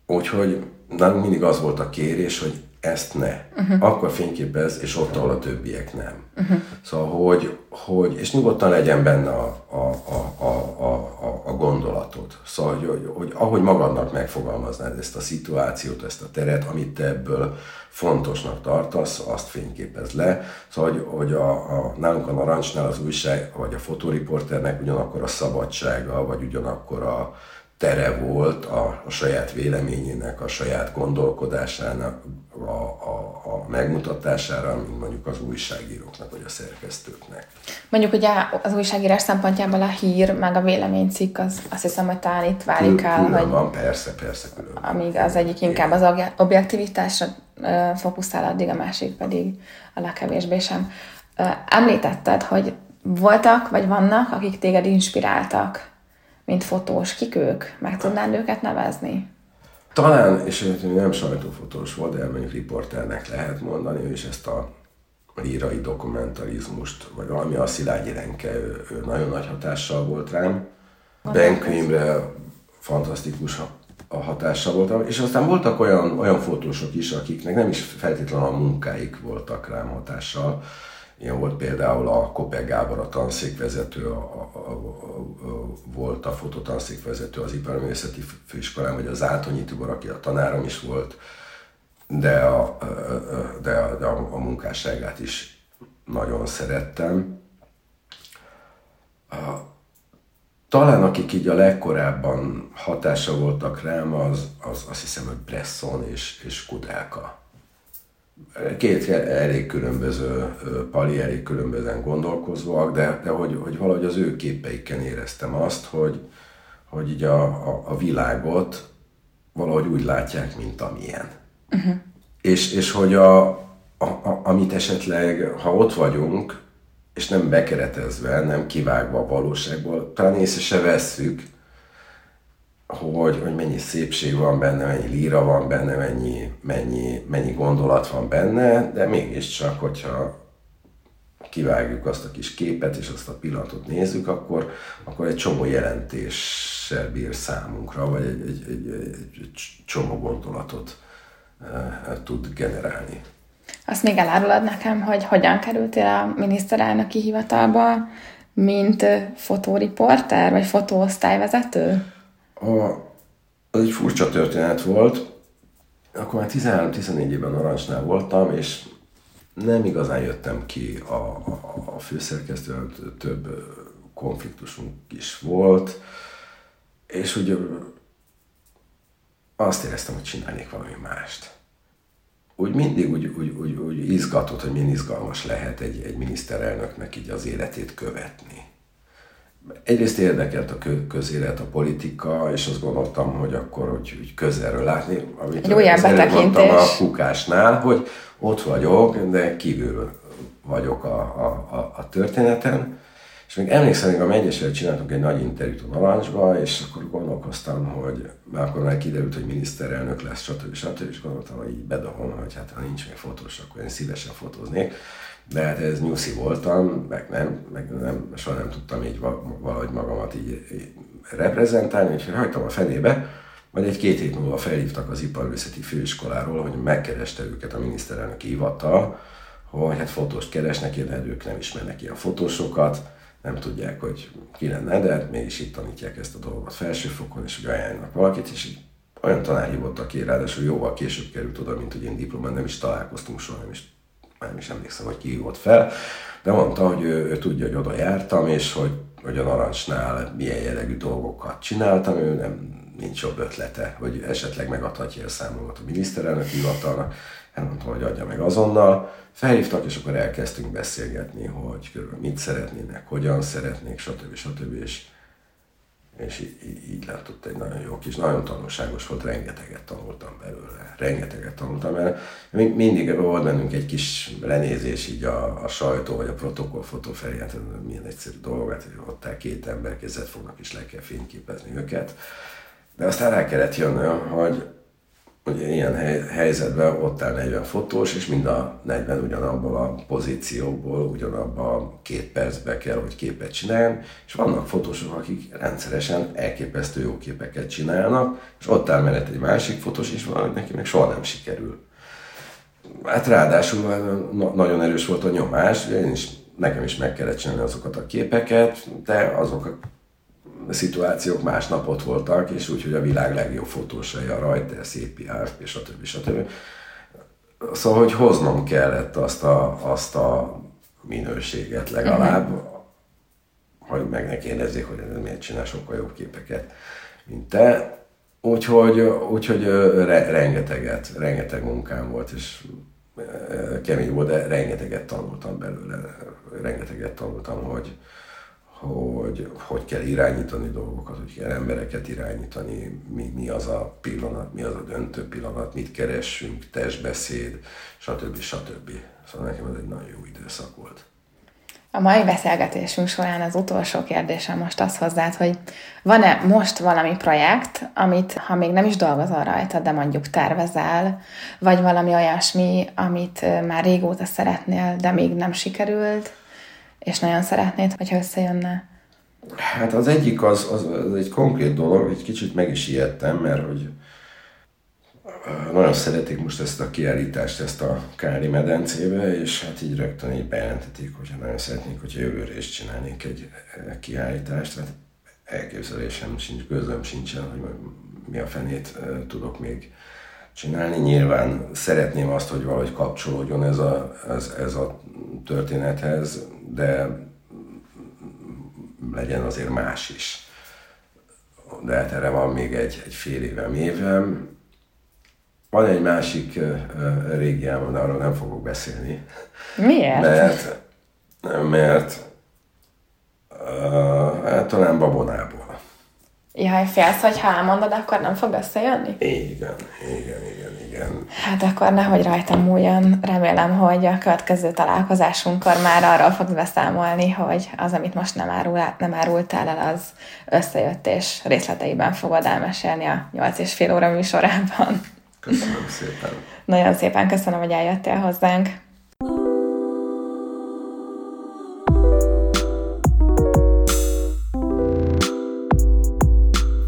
Úgyhogy nálunk mindig az volt a kérés, hogy ezt ne. Uh-huh. Akkor fényképez, és ott, ahol a többiek nem. Uh-huh. Szóval, hogy, hogy, és nyugodtan legyen benne a, a, a, a, a, a gondolatod. Szóval, hogy, hogy, hogy ahogy magadnak megfogalmaznád ezt a szituációt, ezt a teret, amit te ebből fontosnak tartasz, azt fényképez le. Szóval, hogy, hogy a, a, nálunk a Narancsnál az újság, vagy a fotóriporternek ugyanakkor a szabadsága, vagy ugyanakkor a, tere volt a, a saját véleményének, a saját gondolkodásának a, a, a megmutatására, mint mondjuk az újságíróknak vagy a szerkesztőknek. Mondjuk ugye az újságírás szempontjából a hír, meg a véleménycikk, az azt hiszem, hogy talán itt válik el. Külön hogy van, persze, persze külön. Amíg az egyik inkább az objektivitásra fókuszál, addig a másik pedig a legkevésbé sem. Említetted, hogy voltak, vagy vannak, akik téged inspiráltak mint fotós, kik ők? Meg tudnád őket nevezni? Talán, és nem sajtófotós volt, de mondjuk riporternek lehet mondani, ő is ezt a lírai dokumentarizmust, vagy valami a Szilágyi Renke, ő, ő nagyon nagy hatással volt rám. Benkönyvre fantasztikus a hatással voltam, és aztán voltak olyan, olyan fotósok is, akiknek nem is feltétlenül a munkáik voltak rám hatással, Ilyen volt például a Kopek Gábor, a tanszékvezető, a, a, a, a, volt a fototanszékvezető az Iparművészeti Főiskolán, vagy az Átonyi Tibor, aki a tanárom is volt, de a, de a, de a, a munkásságát is nagyon szerettem. A, talán akik így a legkorábban hatása voltak rám, az, az azt hiszem, hogy Bresson és, és Kudelka két elég különböző pali, elég különbözően gondolkozóak, de, de hogy, hogy valahogy az ő képeiken éreztem azt, hogy, hogy így a, a, a világot valahogy úgy látják, mint amilyen. Uh-huh. És, és hogy a, a, a, amit esetleg, ha ott vagyunk, és nem bekeretezve, nem kivágva a valóságból, talán észre se vesszük, hogy, hogy mennyi szépség van benne, mennyi líra van benne, mennyi, mennyi, mennyi gondolat van benne, de mégiscsak, hogyha kivágjuk azt a kis képet és azt a pillanatot nézzük, akkor, akkor egy csomó jelentéssel bír számunkra, vagy egy, egy, egy, egy, csomó gondolatot e, tud generálni. Azt még elárulod nekem, hogy hogyan kerültél a miniszterelnöki hivatalba, mint fotóriporter, vagy fotóosztályvezető? A, az egy furcsa történet volt. Akkor már 13-14 éven Narancsnál voltam, és nem igazán jöttem ki a, a, a főszerkesztő, több konfliktusunk is volt, és úgy azt éreztem, hogy csinálnék valami mást. Úgy mindig úgy, úgy, úgy, úgy izgatott, hogy milyen izgalmas lehet egy, egy miniszterelnöknek így az életét követni. Egyrészt érdekelt a közélet, a politika, és azt gondoltam, hogy akkor hogy, hogy közelről látni, amit egy olyan betekintés. a kukásnál, hogy ott vagyok, de kívül vagyok a, a, a, a történeten. És még emlékszem, hogy a Megyesvel csináltunk egy nagy interjút a Narancsba, és akkor gondolkoztam, hogy már akkor már kiderült, hogy miniszterelnök lesz, stb. stb. és gondoltam, hogy így bedobom, hogy hát ha nincs még fotós, akkor én szívesen fotóznék. De hát ez nyuszi voltam, meg nem, meg nem, soha nem tudtam így valahogy magamat így, így reprezentálni, úgyhogy hagytam a fenébe, majd egy két hét múlva felhívtak az iparművészeti főiskoláról, hogy megkereste őket a miniszterelnök hivatal, hogy hát fotóst keresnek, de ők nem ismernek ilyen fotósokat, nem tudják, hogy ki lenne, de hát mégis itt tanítják ezt a dolgot felsőfokon, és hogy ajánlnak valakit, és így olyan tanár hívott, aki ráadásul jóval később került oda, mint hogy én diplomán nem is találkoztunk soha, nem is, nem is emlékszem, hogy ki hívott fel, de mondta, hogy ő, ő tudja, hogy oda jártam, és hogy, hogy a Narancsnál milyen jellegű dolgokat csináltam, ő nem nincs jobb ötlete, hogy esetleg megadhatja a számomat a miniszterelnök hivatalnak. Elmondtam, hogy adja meg azonnal. Felhívtak, és akkor elkezdtünk beszélgetni, hogy körülbelül mit szeretnének, hogyan szeretnék, stb. stb. És, és így, így látott egy nagyon jó kis, nagyon tanulságos volt, rengeteget tanultam belőle, rengeteget tanultam, mert mindig volt bennünk egy kis lenézés így a, a sajtó vagy a protokollfotó felé, hát milyen egyszerű dolog, hát hogy ott két ember kezet fognak és le kell fényképezni őket. De aztán rá kellett jönnöm, hogy, hogy ilyen helyzetben ott áll 40 fotós, és mind a 40 ugyanabból a pozícióból, ugyanabban a két percbe kell, hogy képet csináljon, és vannak fotósok, akik rendszeresen elképesztő jó képeket csinálnak, és ott áll mellett egy másik fotós, és valahogy neki még soha nem sikerül. Hát ráadásul nagyon erős volt a nyomás, én is, nekem is meg kellett csinálni azokat a képeket, de azok a szituációk másnap ott voltak, és úgy, hogy a világ legjobb fotósai, a Reuters, szépi AFP, stb. stb. Szóval, hogy hoznom kellett azt a, azt a minőséget legalább, uh-huh. hogy meg ne kérdezzék, hogy ez miért csinál sokkal jobb képeket, mint te. Úgyhogy, úgyhogy re, rengeteget, rengeteg munkám volt, és kemény volt, de rengeteget tanultam belőle, rengeteget tanultam, hogy, hogy hogy kell irányítani dolgokat, hogy kell embereket irányítani, mi, mi az a pillanat, mi az a döntő pillanat, mit keressünk, testbeszéd, stb. stb. Szóval nekem ez egy nagyon jó időszak volt. A mai beszélgetésünk során az utolsó kérdésem most az hozzád, hogy van-e most valami projekt, amit, ha még nem is dolgozol rajta, de mondjuk tervezel, vagy valami olyasmi, amit már régóta szeretnél, de még nem sikerült, és nagyon szeretnéd, hogyha összejönne? Hát az egyik az, az, az egy konkrét dolog, egy kicsit meg is ijedtem, mert hogy nagyon szeretik most ezt a kiállítást, ezt a Kári medencébe, és hát így rögtön így bejelentették, hogyha nagyon szeretnék, hogyha jövőre is csinálnék egy kiállítást, hát elképzelésem sincs, közöm sincsen, hogy mi a fenét tudok még csinálni. Nyilván szeretném azt, hogy valahogy kapcsolódjon ez a, ez, ez a történethez, de legyen azért más is. De hát erre van még egy, egy fél évem, évem. Van egy másik régiám, de arról nem fogok beszélni. Miért? Mert, mert uh, hát talán babonából. Jaj, félsz, hogy ha elmondod, akkor nem fog összejönni? Igen, igen, igen, igen. Hát akkor nehogy rajtam múljon. Remélem, hogy a következő találkozásunkkor már arról fogsz beszámolni, hogy az, amit most nem, árul, nem árultál el, az összejött, és részleteiben fogod elmesélni a 8 és fél óra műsorában. Köszönöm szépen. Nagyon szépen köszönöm, hogy eljöttél hozzánk.